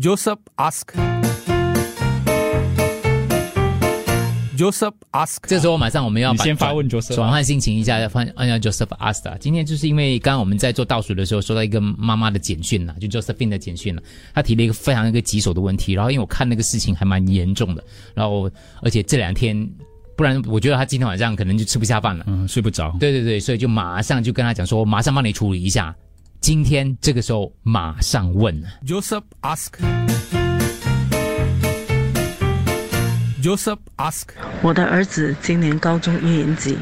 Joseph ask. Joseph ask. 这时候马上我们要先发问 Joseph 转换心情一下，要放按照 Joseph ask 啊。今天就是因为刚刚我们在做倒数的时候收到一个妈妈的简讯了，就 Josephine 的简讯了，她提了一个非常一个棘手的问题，然后因为我看那个事情还蛮严重的，然后而且这两天，不然我觉得她今天晚上可能就吃不下饭了。嗯，睡不着。对对对，所以就马上就跟她讲说，我马上帮你处理一下。今天这个时候马上问，Joseph ask. Joseph ask. 我的儿子今年高中一年级，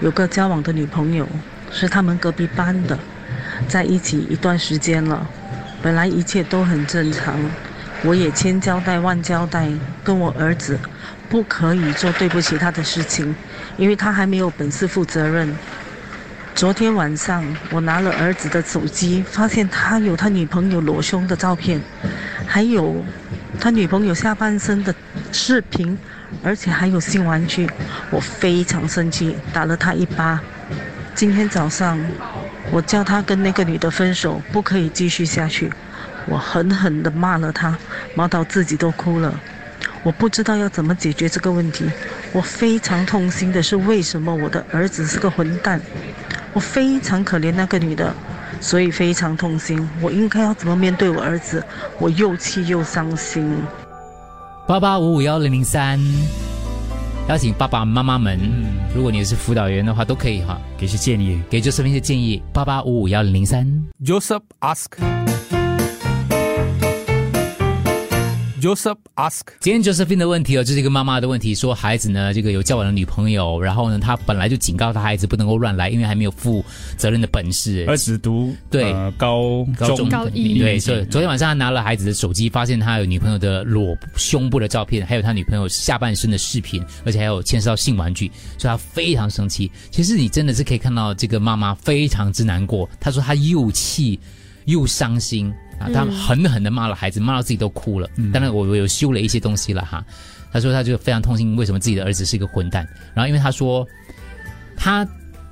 有个交往的女朋友，是他们隔壁班的，在一起一段时间了，本来一切都很正常，我也千交代万交代，跟我儿子不可以做对不起他的事情，因为他还没有本事负责任。昨天晚上，我拿了儿子的手机，发现他有他女朋友裸胸的照片，还有他女朋友下半身的视频，而且还有性玩具。我非常生气，打了他一巴。今天早上，我叫他跟那个女的分手，不可以继续下去。我狠狠地骂了他，骂到自己都哭了。我不知道要怎么解决这个问题。我非常痛心的是，为什么我的儿子是个混蛋？我非常可怜那个女的，所以非常痛心。我应该要怎么面对我儿子？我又气又伤心。八八五五幺零零三，邀请爸爸妈妈们，如果你是辅导员的话，都可以哈，给些建议。给 Josephine 一些建议。八八五五幺零零三。Joseph ask. Joseph ask. 今天 Josephine 的问题哦，这是一个妈妈的问题，说孩子呢，这个有交往的女朋友，然后呢，他本来就警告他孩子不能够乱来，因为还没有负责任的本事。儿子读对呃高高中高一对，所以昨天晚上他拿了孩子的手机，发现他有女朋友的裸胸部的照片，还有他女朋友下半身的视频，而且还有牵涉到性玩具，所以他非常生气。其实你真的是可以看到这个妈妈非常之难过，她说她又气又伤心啊，他狠狠的骂了孩子，骂到自己都哭了。当然我我有修了一些东西了哈。他说他就非常痛心，为什么自己的儿子是一个混蛋？然后因为他说他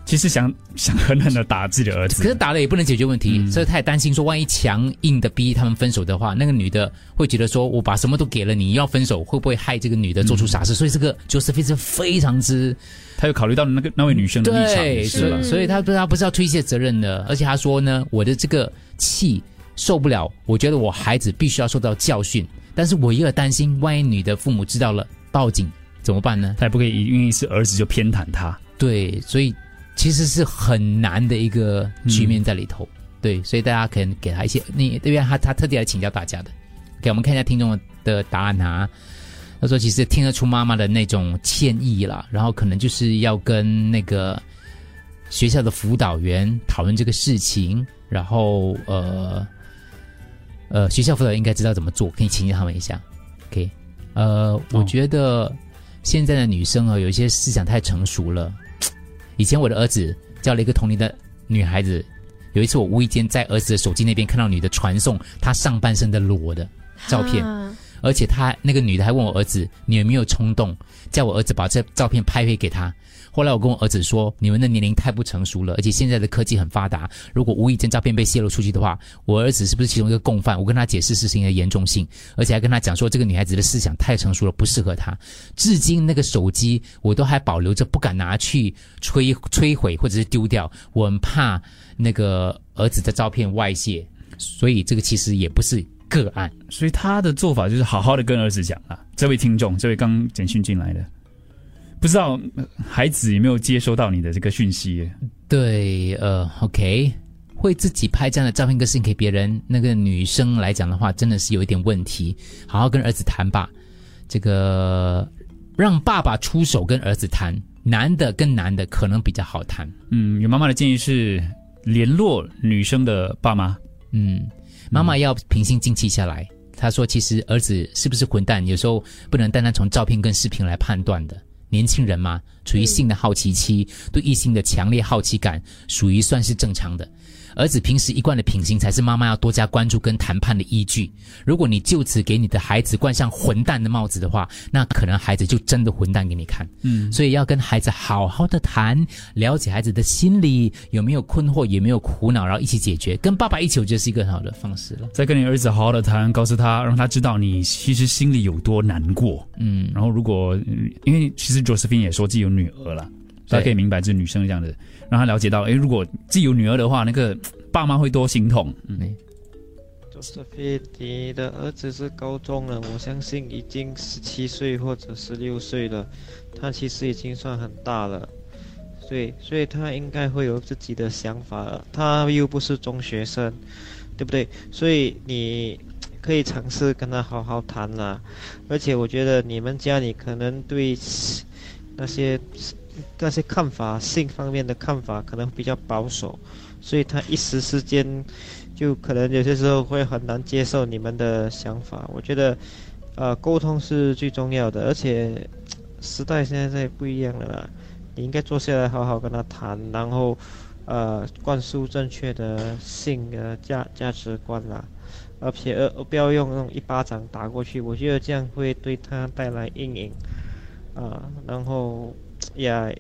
其实想想狠狠的打自己的儿子，可是打了也不能解决问题，所以他也担心说，万一强硬的逼他们分手的话，那个女的会觉得说，我把什么都给了你，要分手会不会害这个女的做出傻事？所以这个 Josephine 是非常之他又考虑到那个那位女生的立场对，是了所以。所以他他不是要推卸责任的，而且他说呢，我的这个气受不了，我觉得我孩子必须要受到教训，但是我又担心，万一女的父母知道了报警怎么办呢？他也不可以因为是儿子就偏袒他。对，所以其实是很难的一个局面在里头。对，所以大家可能给他一些，你对边他他特地来请教大家的。给我们看一下听众的答案啊。他说，其实听得出妈妈的那种歉意啦，然后可能就是要跟那个学校的辅导员讨论这个事情，然后呃呃，学校辅导员应该知道怎么做，可以请教他们一下。OK，呃，我觉得现在的女生啊，有一些思想太成熟了。以前我的儿子叫了一个同龄的女孩子，有一次我无意间在儿子的手机那边看到女的传送她上半身的裸的照片，啊而且他那个女的还问我儿子，你有没有冲动，叫我儿子把这照片拍回给他。后来我跟我儿子说，你们的年龄太不成熟了，而且现在的科技很发达，如果无意间照片被泄露出去的话，我儿子是不是其中一个共犯？我跟他解释事情的严重性，而且还跟他讲说，这个女孩子的思想太成熟了，不适合他。至今那个手机我都还保留着，不敢拿去摧摧毁或者是丢掉，我很怕那个儿子的照片外泄，所以这个其实也不是个案。所以他的做法就是好好的跟儿子讲啊，这位听众，这位刚简讯进来的，不知道呃孩子有没有接收到你的这个讯息？对，呃，OK，会自己拍这样的照片跟信给别人，那个女生来讲的话，真的是有一点问题。好好跟儿子谈吧，这个让爸爸出手跟儿子谈，男的跟男的可能比较好谈。嗯，有妈妈的建议是联络女生的爸妈。嗯，妈妈要平心静气下来。她说，其实儿子是不是混蛋，有时候不能单单从照片跟视频来判断的。年轻人嘛，处于性的好奇期，对异性的强烈好奇感，属于算是正常的。儿子平时一贯的品行才是妈妈要多加关注跟谈判的依据。如果你就此给你的孩子冠上混蛋的帽子的话，那可能孩子就真的混蛋给你看。嗯，所以要跟孩子好好的谈，了解孩子的心理有没有困惑，有没有苦恼，然后一起解决。跟爸爸一起，我觉得是一个很好的方式了。再跟你儿子好好的谈，告诉他，让他知道你其实心里有多难过。嗯，然后如果嗯因为其实 Josephine 也说自己有女儿了，大家可以明白这女生这样的，让他了解到，诶，如果自己有女儿的话，那个爸妈会多心痛。嗯，就是菲，你的儿子是高中了，我相信已经十七岁或者十六岁了，他其实已经算很大了，所以所以他应该会有自己的想法了。他又不是中学生，对不对？所以你可以尝试跟他好好谈啦。而且我觉得你们家里可能对那些那些看法，性方面的看法可能比较保守，所以他一时之间。就可能有些时候会很难接受你们的想法。我觉得，呃，沟通是最重要的，而且时代现在在不一样了啦，你应该坐下来好好跟他谈，然后呃灌输正确的性的价价值观啦，而且呃不要用那种一巴掌打过去，我觉得这样会对他带来阴影啊。然后呀，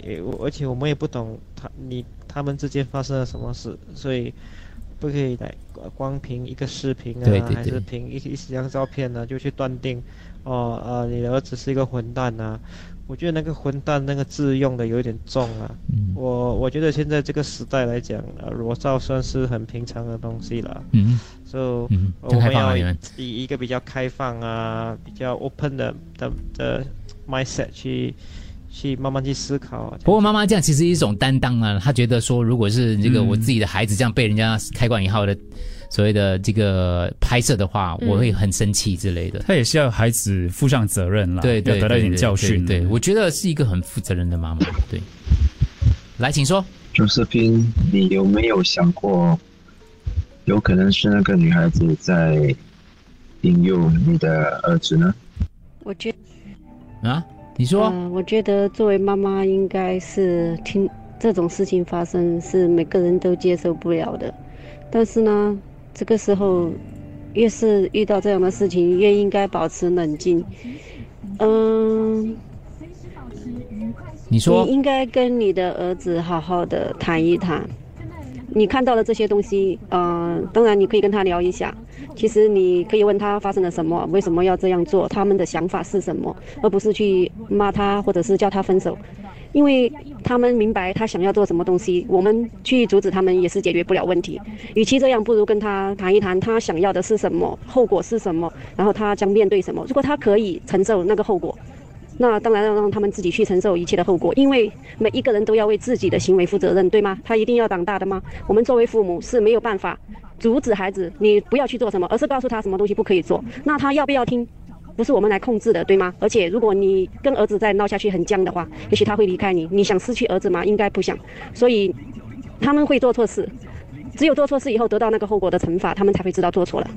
而且我们也不懂他你他们之间发生了什么事，所以。不可以来光凭一个视频啊，还是凭一一张照片呢，就去断定，哦，呃，你的儿子是一个混蛋啊？我觉得那个混蛋那个字用的有点重啊。我我觉得现在这个时代来讲，裸照算是很平常的东西了。嗯，所以我们要以一个比较开放啊，比较 open 的的的 mindset 去。去慢慢去思考。不过妈妈这样其实一种担当啊，她觉得说，如果是这个我自己的孩子这样被人家开关以后的所谓的这个拍摄的话，我会很生气之类的。她也是要孩子负上责任了，对，要得到一点教训。对，我觉得是一个很负责任的妈妈。对，来，请说，朱世斌，你有没有想过，有可能是那个女孩子在引诱你的儿子呢？我觉啊。你说，嗯，我觉得作为妈妈，应该是听这种事情发生是每个人都接受不了的。但是呢，这个时候，越是遇到这样的事情，越应该保持冷静。嗯，你说，你应该跟你的儿子好好的谈一谈。你看到了这些东西，嗯，当然你可以跟他聊一下。其实你可以问他发生了什么，为什么要这样做，他们的想法是什么，而不是去骂他或者是叫他分手，因为他们明白他想要做什么东西，我们去阻止他们也是解决不了问题。与其这样，不如跟他谈一谈他想要的是什么，后果是什么，然后他将面对什么。如果他可以承受那个后果。那当然要让他们自己去承受一切的后果，因为每一个人都要为自己的行为负责任，对吗？他一定要长大的吗？我们作为父母是没有办法阻止孩子你不要去做什么，而是告诉他什么东西不可以做。那他要不要听，不是我们来控制的，对吗？而且如果你跟儿子再闹下去很僵的话，也许他会离开你。你想失去儿子吗？应该不想。所以他们会做错事，只有做错事以后得到那个后果的惩罚，他们才会知道做错了。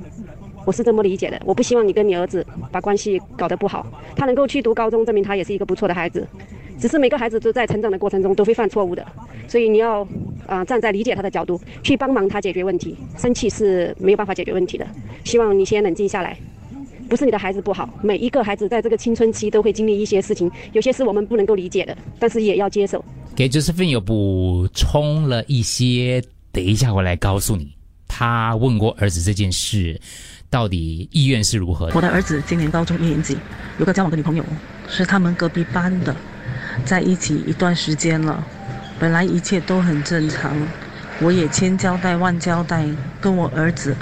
我是这么理解的，我不希望你跟你儿子把关系搞得不好。他能够去读高中，证明他也是一个不错的孩子。只是每个孩子都在成长的过程中都会犯错误的，所以你要啊站在理解他的角度去帮忙他解决问题。生气是没有办法解决问题的。希望你先冷静下来。不是你的孩子不好，每一个孩子在这个青春期都会经历一些事情，有些是我们不能够理解的，但是也要接受。给 Josephine 有补充了一些，等一下我来告诉你。他问过儿子这件事。到底意愿是如何？我的儿子今年高中一年级，有个交往的女朋友，是他们隔壁班的，在一起一段时间了，本来一切都很正常，我也千交代万交代，跟我儿子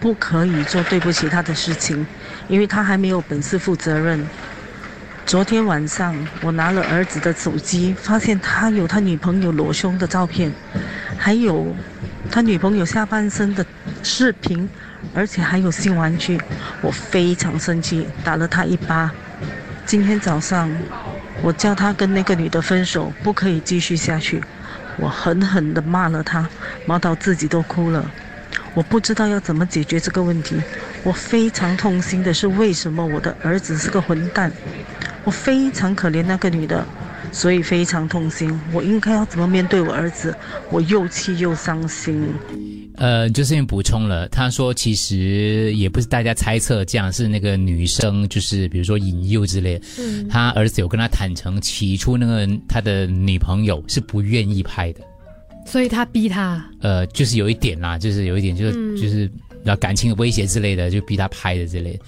不可以做对不起他的事情，因为他还没有本事负责任。昨天晚上我拿了儿子的手机，发现他有他女朋友裸胸的照片，还有他女朋友下半身的视频。而且还有性玩具，我非常生气，打了他一巴。今天早上，我叫他跟那个女的分手，不可以继续下去。我狠狠地骂了他，骂到自己都哭了。我不知道要怎么解决这个问题。我非常痛心的是，为什么我的儿子是个混蛋？我非常可怜那个女的，所以非常痛心。我应该要怎么面对我儿子？我又气又伤心。呃，就是因为补充了，他说其实也不是大家猜测这样，是那个女生就是比如说引诱之类的。嗯，他儿子有跟他坦诚，起初那个他的女朋友是不愿意拍的，所以他逼他，呃，就是有一点啦，就是有一点就是、嗯就是然后感情的威胁之类的，就逼他拍的之类的。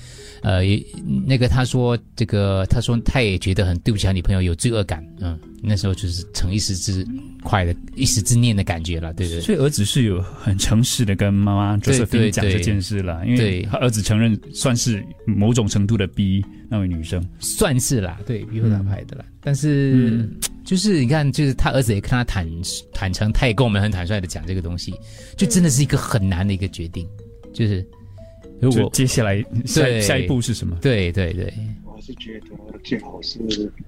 呃，也那个他说这个，他说他也觉得很对不起他女朋友，有罪恶感。嗯，那时候就是逞一时之快的一时之念的感觉了，对对对。所以儿子是有很诚实的跟妈妈对 Josephine 对对讲这件事了，因为他儿子承认算是某种程度的逼那位女生。算是啦，对，逼迫他拍的啦。但是、嗯 就是你看，就是他儿子也跟他坦坦诚，他也跟我们很坦率的讲这个东西，就真的是一个很难的一个决定，就是如果接下来下下一步是什么？对对对，我是觉得最好是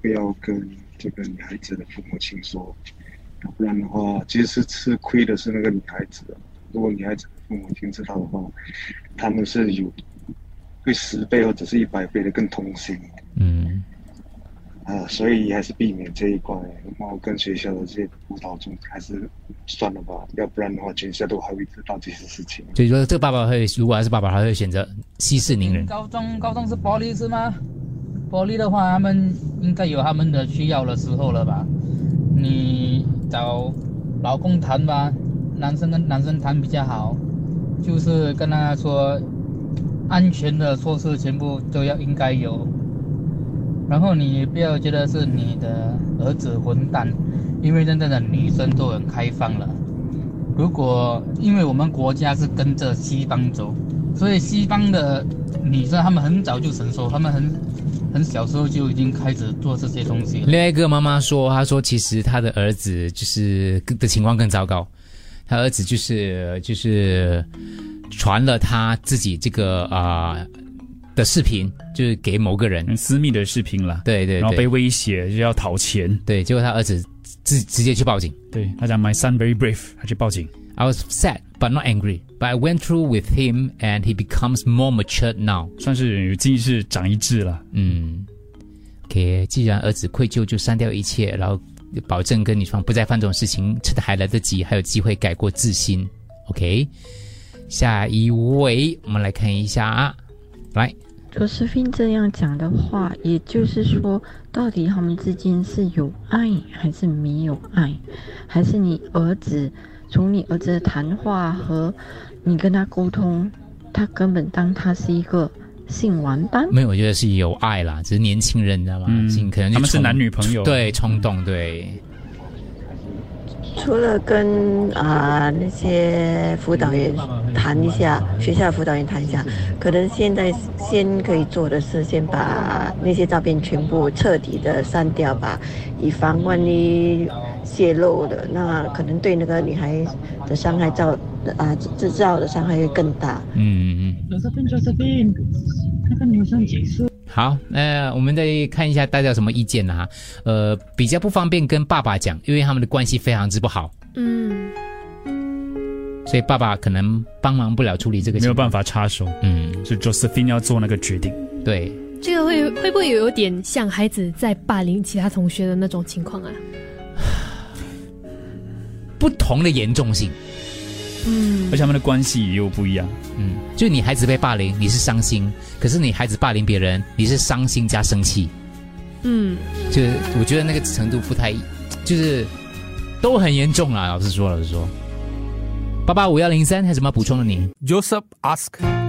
不要跟这个女孩子的父母亲说，不然的话，其实吃亏的是那个女孩子。如果女孩子父母亲知道的话，他们是有会十倍或者是一百倍的更痛心嗯，啊，所以还是避免这一关。然后跟学校的这些辅导中，还是算了吧，要不然的话，全校都还会知道这些事情。所以说这个爸爸会，如果还是爸爸，他会选择息事宁人。高中高中是玻璃是吗？玻璃的话，他们应该有他们的需要的时候了吧？你找老公谈吧，男生跟男生谈比较好，就是跟他说，安全的措施全部都要应该有。然后你不要觉得是你的儿子混蛋，因为真正的女生都很开放了。如果因为我们国家是跟着西方走，所以西方的女生她们很早就成熟，她们很很小时候就已经开始做这些东西。另外一个妈妈说，她说其实她的儿子就是的情况更糟糕，她儿子就是就是传了他自己这个啊、的视频，就是给某个人，很私密的视频了，对对对然后被威胁就要讨钱，对，结果他儿子直直接去报警。对他讲 My son very brave，他去报警。I was sad but not angry, but I went through with him and he becomes more matured now. 算是有记事长一智了。嗯，OK，既然儿子愧疚，就删掉一切，然后保证跟女方不再犯这种事情，趁还来得及，还有机会改过自新。OK，下一位，我们来看一下啊，来，卓斯芬这样讲的话，也就是说，到底他们之间是有爱还是没有爱？还是你儿子从你儿子的谈话和你跟他沟通，他根本当他是一个性玩伴？没有，我觉得是有爱啦，只是年轻人，你知道吗？嗯尽可能他们是男女朋友对，冲动，对，除了跟啊、那些辅导员谈一下，学校辅导员谈一下，可能现在先可以做的是先把那些照片全部彻底的删掉吧，以防万一泄露了，那可能对那个女孩的伤害造啊制造的伤害会更大。嗯嗯嗯。Josephine Josephine，那个女生几岁？好，那、我们再看一下大家有什么意见呢、哈？呃，比较不方便跟爸爸讲，因为他们的关系非常之不好，嗯，所以爸爸可能帮忙不了处理这个，没有办。法插手，嗯，是 Josephine 要做那个决定。对，这个会会不会有点像孩子在霸凌其他同学的那种情况啊？不同的严重性。嗯而且他们的关系也有不一样。嗯，就你孩子被霸凌，你是伤心；可是你孩子霸凌别人，你是伤心加生气。嗯，就是我觉得那个程度不太，就是都很严重啦。老实说，老实说，八八五幺零三还有什么要补充的你？Joseph ask.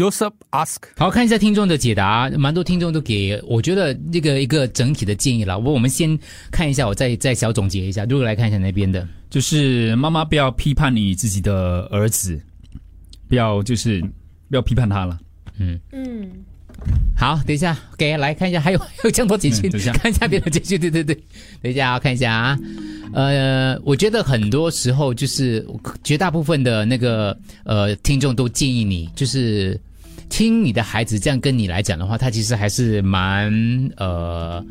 Joseph ask. 好看一下听众的解答，蛮多听众都给我觉得这个一个整体的建议了。我我们先看一下，我再再小总结一下。如果来看一下那边的，就是妈妈不要批判你自己的儿子，不要就是不要批判他了。嗯嗯，好，等一下给来看一下，还有还有这么多等一下 看一下别的简讯，对对对，等一下啊，看一下啊，呃，我觉得很多时候就是绝大部分的那个呃听众都建议你，就是听你的孩子这样跟你来讲的话，他其实还是蛮呃。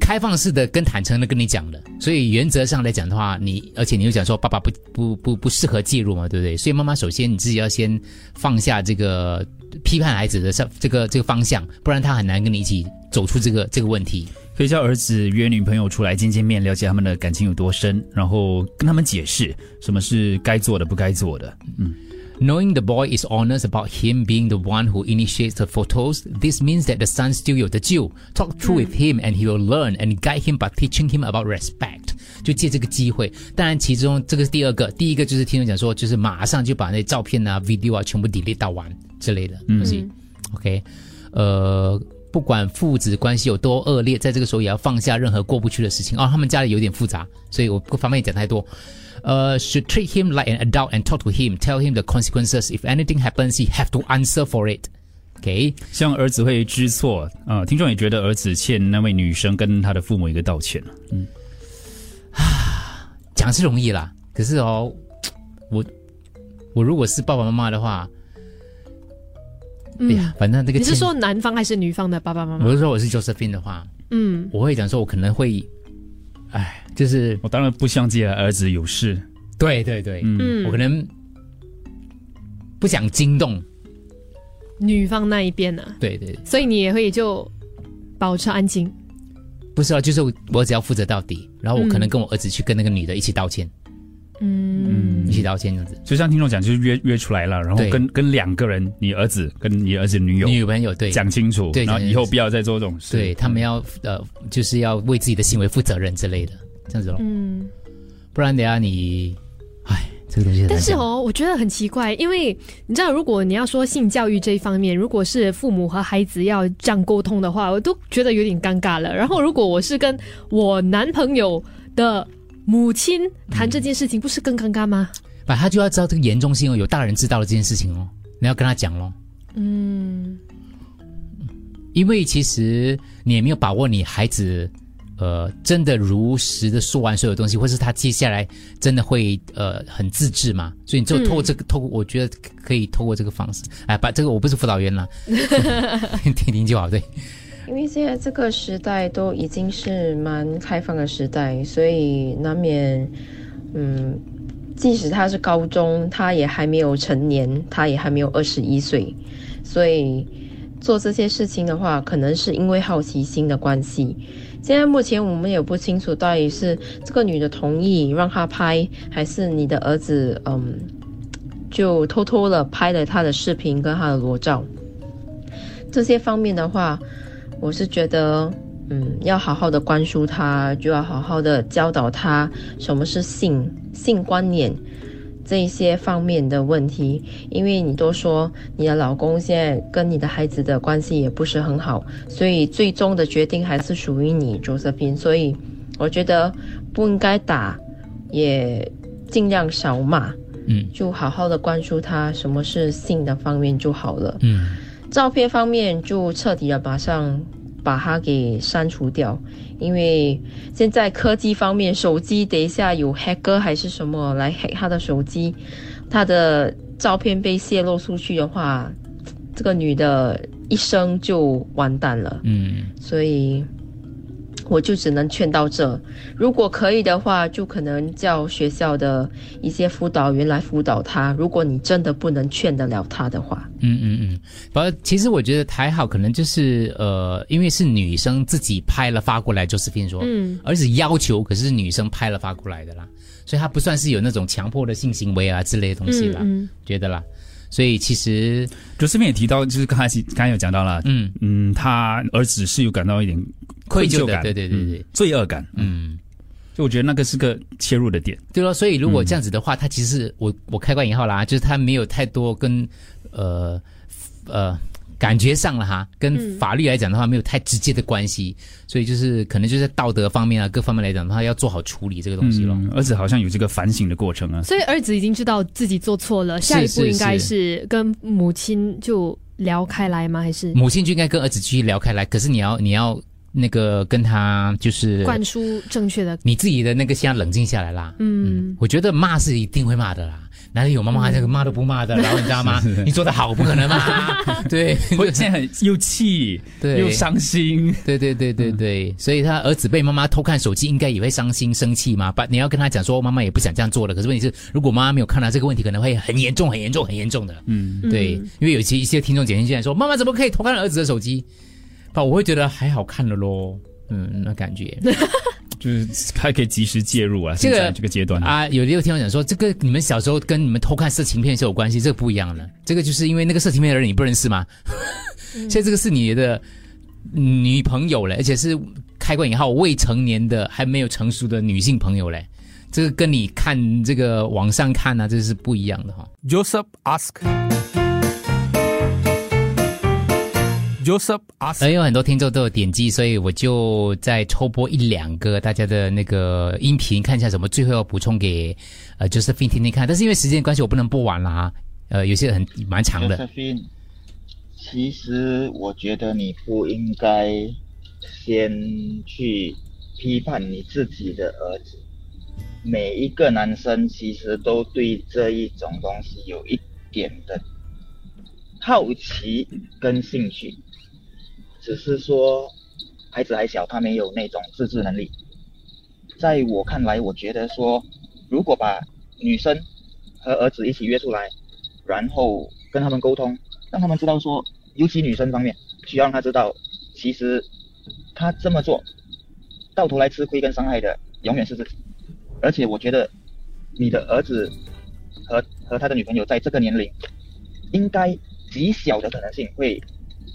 开放式的跟坦诚的跟你讲的，所以原则上来讲的话，你而且你又讲说爸爸不不不不适合介入嘛，对不对？所以妈妈首先你自己要先放下这个批判孩子的上这个这个方向，不然他很难跟你一起走出这个这个问题。可以叫儿子约女朋友出来见见面，了解他们的感情有多深，然后跟他们解释什么是该做的、不该做的。嗯。Knowing the boy is honest about him being the one who initiates the photos, this means that the son still 有得救。Talk through with him and he will learn and guide him by teaching him about respect。就借这个机会，当然其中这个是第二个，第一个就是听众讲说，就是马上就把那照片啊、video 啊全部 delete 到完之类的东西。OK，呃， 不管父子关系有多恶劣，在这个时候也要放下任何过不去的事情。哦，他们家里有点复杂，所以我不方便讲太多。呃、s h o u l d treat him like an adult and talk to him, tell him the consequences. If anything happens, he have to answer for it. OK，希望儿子会知错啊、听众也觉得儿子欠那位女生跟他的父母一个道歉。嗯，啊讲是容易啦，可是哦，我我如果是爸爸妈妈的话，哎呀，反正这个你是说男方还是女方的爸爸妈妈？我是说我是 Josephine 的话，嗯，我会讲说，我可能会，哎，就是我当然不希望自己的儿子有事。对对对，嗯。我可能不想惊动，女方那一边呢、对对，所以你也会就保持安静。不是啊，就是我我只要负责到底，然后我可能嗯。跟我儿子去跟那个女的一起道歉，嗯，一起道歉这样子。就像听众讲，就是约约出来了，然后对跟跟两个人，你儿子跟你儿子女友女朋友对讲清楚，对然后以后不要再做这种事。对他们要呃，就是要为自己的行为负责任之类的，这样子咯。嗯，不然等下你，哎，这个东西很难讲。但是哦，我觉得很奇怪，因为你知道，如果你要说性教育这一方面，如果是父母和孩子要这样沟通的话，我都觉得有点尴尬了。然后，如果我是跟我男朋友的母亲谈这件事情，不是更尴尬吗？把他就要知道这个严重性哦，有大人知道了这件事情哦，你要跟他讲喽。嗯，因为其实你也没有把握你孩子，呃，真的如实的说完所有东西，或是他接下来真的会呃很自制嘛，所以你就透过这个，透过我觉得可以透过这个方式，哎，把这个我不是辅导员啦，听听就好，对，因为现在这个时代都已经是蛮开放的时代，所以难免，嗯，即使他是高中，他也还没有成年，他也还没有二十一岁，所以做这些事情的话，可能是因为好奇心的关系。现在目前我们也不清楚到底是这个女的同意让他拍，还是你的儿子嗯就偷偷的拍了他的视频跟他的裸照。这些方面的话，我是觉得，嗯，要好好的灌输他，就要好好的教导他什么是性、性观念这一些方面的问题。因为你都说你的老公现在跟你的孩子的关系也不是很好，所以最终的决定还是属于你，Josephine。所以我觉得不应该打，也尽量少骂，嗯就好好的灌输他什么是性的方面就好了。嗯照片方面就彻底的马上把它给删除掉，因为现在科技方面，手机等一下有黑客还是什么来 hack 他的手机，他的照片被泄露出去的话，这个女的一生就完蛋了。嗯所以我就只能劝到这。如果可以的话，就可能叫学校的一些辅导员来辅导他。如果你真的不能劝得了他的话，嗯嗯嗯，不，其实我觉得还好，可能就是呃，因为是女生自己拍了发过来，Josephine 说，嗯。儿子要求，可是是女生拍了发过来的啦，所以他不算是有那种强迫的性行为啊之类的东西啦，嗯嗯。觉得啦，所以其实就是面也提到，就是刚才刚才有讲到了，嗯。嗯，他儿子是有感到一点愧疚感，对对对对嗯罪恶感，嗯。就我觉得那个是个切入的点。对咯，所以如果这样子的话，他其实我我开关以后啦，就是他没有太多跟呃呃感觉上了哈，跟嗯法律来讲的话没有太直接的关系，所以就是可能就是在道德方面啊各方面来讲的话，要做好处理这个东西咯。嗯，儿子好像有这个反省的过程啊。所以儿子已经知道自己做错了，下一步应该是是跟母亲就聊开来吗？还是母亲就应该跟儿子继续聊开来，可是你要你要那个跟他就是灌输正确的？你自己的那个先要冷静下来啦。嗯，我觉得骂是一定会骂的啦，哪里有妈妈这个骂都不骂的，然后你知道吗？你做的好不可能骂，对，我现在很又气，对又伤心，对对对对对，所以他儿子被妈妈偷看手机，应该也会伤心生气嘛。把你要跟他讲说，妈妈也不想这样做了。可是问题是，如果妈妈没有看到这个问题，可能会很严重、很严重、很严重的。嗯，对，嗯因为有些一些听众简讯进来说，妈妈怎么可以偷看儿子的手机？吧，我会觉得还好看的喽。嗯，那感觉。就是还可以及时介入啊，这个现在这个阶段啊，有的有听我讲说，这个你们小时候跟你们偷看色情片是有关系，这个不一样的。这个就是因为那个色情片的人你不认识吗？现在这个是你的女朋友嘞，而且是开关以后未成年的还没有成熟的女性朋友嘞，这个跟你看这个网上看啊，这是不一样的哈。Joseph ask. Joseph ask. 而有很多听众都有点击，所以我就再抽播一两个大家的那个音频，看一下什么最后要补充给呃 Josephine 听听看。但是因为时间关系，我不能播完了啊。呃，有些很蛮长的。Josephine，其实我觉得你不应该先去批判你自己的儿子。每一个男生其实都对这一种东西有一点的好奇跟兴趣，只是说孩子还小，他没有那种自制能力。在我看来，我觉得说，如果把女生和儿子一起约出来，然后跟他们沟通，让他们知道说，尤其女生方面，需要让他知道，其实他这么做，到头来吃亏跟伤害的永远是自己。而且我觉得，你的儿子和和他的女朋友在这个年龄，应该极小的可能性会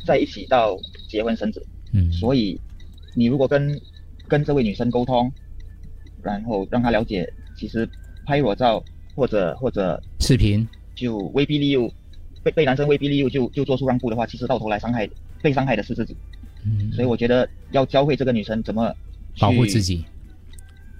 在一起到结婚生子。嗯，所以你如果跟跟这位女生沟通，然后让她了解，其实拍裸照或者或者视频就威逼利诱，被被男生威逼利诱就就做出让步的话，其实到头来伤害被伤害的是自己。嗯，所以我觉得要教会这个女生怎么保护自己，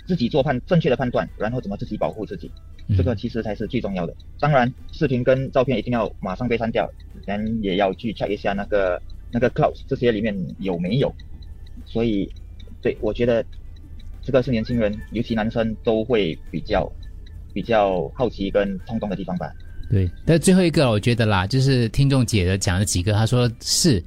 自己做判正确的判断，然后怎么自己保护自己，这个其实才是最重要的。当然，视频跟照片一定要马上被删掉，人也要去 check 一下那个那个 cloud 这些里面有没有。所以，对我觉得这个是年轻人，尤其男生都会比较比较好奇跟冲动的地方吧。对，但最后一个我觉得啦，就是听众姐的讲了几个，她说是，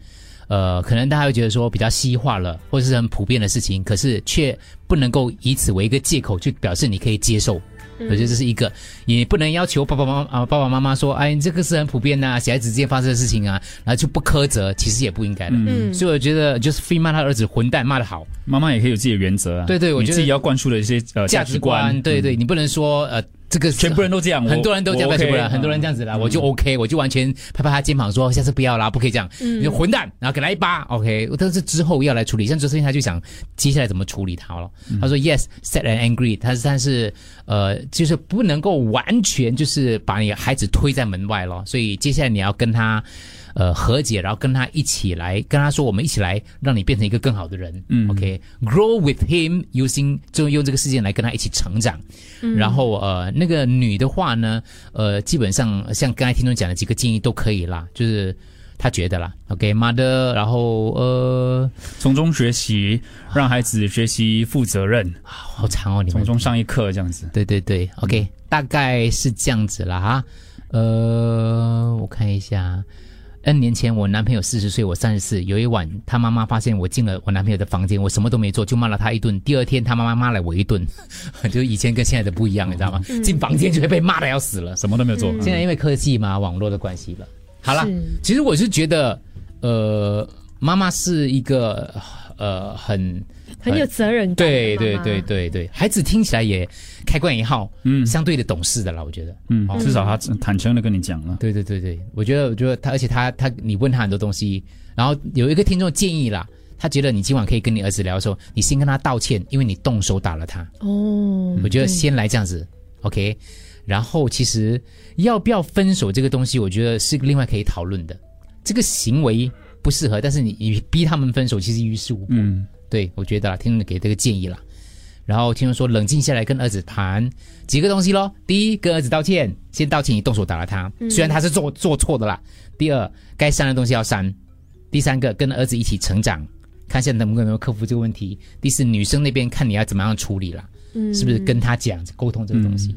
呃，可能大家会觉得说比较西化了，或是很普遍的事情，可是却不能够以此为一个借口去表示你可以接受。嗯。我觉得这是一个，也不能要求爸爸妈妈啊爸爸妈妈说，哎，这个是很普遍呐、小孩子之间发生的事情啊，然后就不苛责，其实也不应该的。嗯。所以我觉得就是 free 骂他儿子混蛋骂得好，妈妈也可以有自己的原则啊。对对我觉得自己要灌输的一些呃价值观，对对，你不能说呃这个全部人都这样，很多人都这样，很多人这样子啦，我就 OK，我就完全拍拍他肩膀说下次不要啦，不可以这样，嗯。你就混蛋，然后给他一巴，OK，但是之后要来处理，像周世他就想接下来怎么处理他了，他说 Yes sad and angry，他是但是呃就是不能够完全就是把你的孩子推在门外了，所以接下来你要跟他。呃，和解，然后跟他一起来，跟他说，我们一起来，让你变成一个更好的人。嗯，OK，grow、with him using 就用这个事件来跟他一起成长。嗯然后呃，那个女的话呢，呃，基本上像刚才听众讲的几个建议都可以啦，就是他觉得啦，OK，mother，、然后呃，从中学习，让孩子学习负责任，好长哦，你们从中上一课这样子。对对对，OK，大概是这样子啦哈。呃，我看一下。N 年前，我男朋友四十岁，我三十四。有一晚，他妈妈发现我进了我男朋友的房间，我什么都没做，就骂了他一顿。第二天，他妈妈骂了我一顿，就以前跟现在的不一样，你知道吗？嗯进房间就会被骂的要死了，什么都没有做。现在因为科技嘛，网络的关系了。好了是，其实我是觉得，呃，妈妈是一个呃很很有责任感的对对妈妈对对对，孩子听起来也开关一号，嗯，相对的懂事的啦，我觉得，嗯哦，至少他坦诚的跟你讲了。对对对对，我觉得我觉得他，而且他他你问他很多东西，然后有一个听众建议啦，他觉得你今晚可以跟你儿子聊的时候，你先跟他道歉，因为你动手打了他。哦，我觉得先来这样子，OK。然后其实要不要分手这个东西，我觉得是另外可以讨论的。这个行为不适合，但是你你逼他们分手，其实于事无补。嗯，对我觉得啦，听众给这个建议啦。然后听众说冷静下来跟儿子谈几个东西咯。第一，跟儿子道歉，先道歉，你动手打了他，嗯虽然他是做做错的啦。第二，该删的东西要删。第三个，跟儿子一起成长，看一下能不能克服这个问题。第四，女生那边看你要怎么样处理啦。嗯是不是跟他讲沟通这个东西、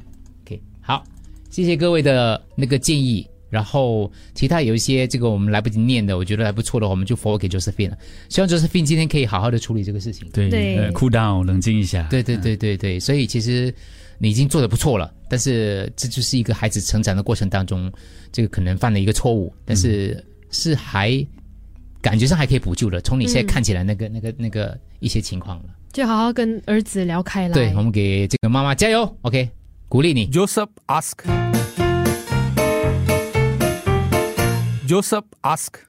谢谢各位的那个建议。然后其他有一些这个我们来不及念的，我觉得还不错的话，我们就 forward 给 Josephine 了。希望 Josephine 今天可以好好的处理这个事情。对，对呃，cool down，冷静一下。对对对对对，所以其实你已经做的不错了，但是这就是一个孩子成长的过程当中，这个可能犯了一个错误，但是是还感觉上还可以补救的。从你现在嗯看起来那个、那个、那个一些情况了。就好好跟儿子聊开了。对，我们给这个妈妈加油，OK，鼓励你。 Joseph ask. Joseph ask.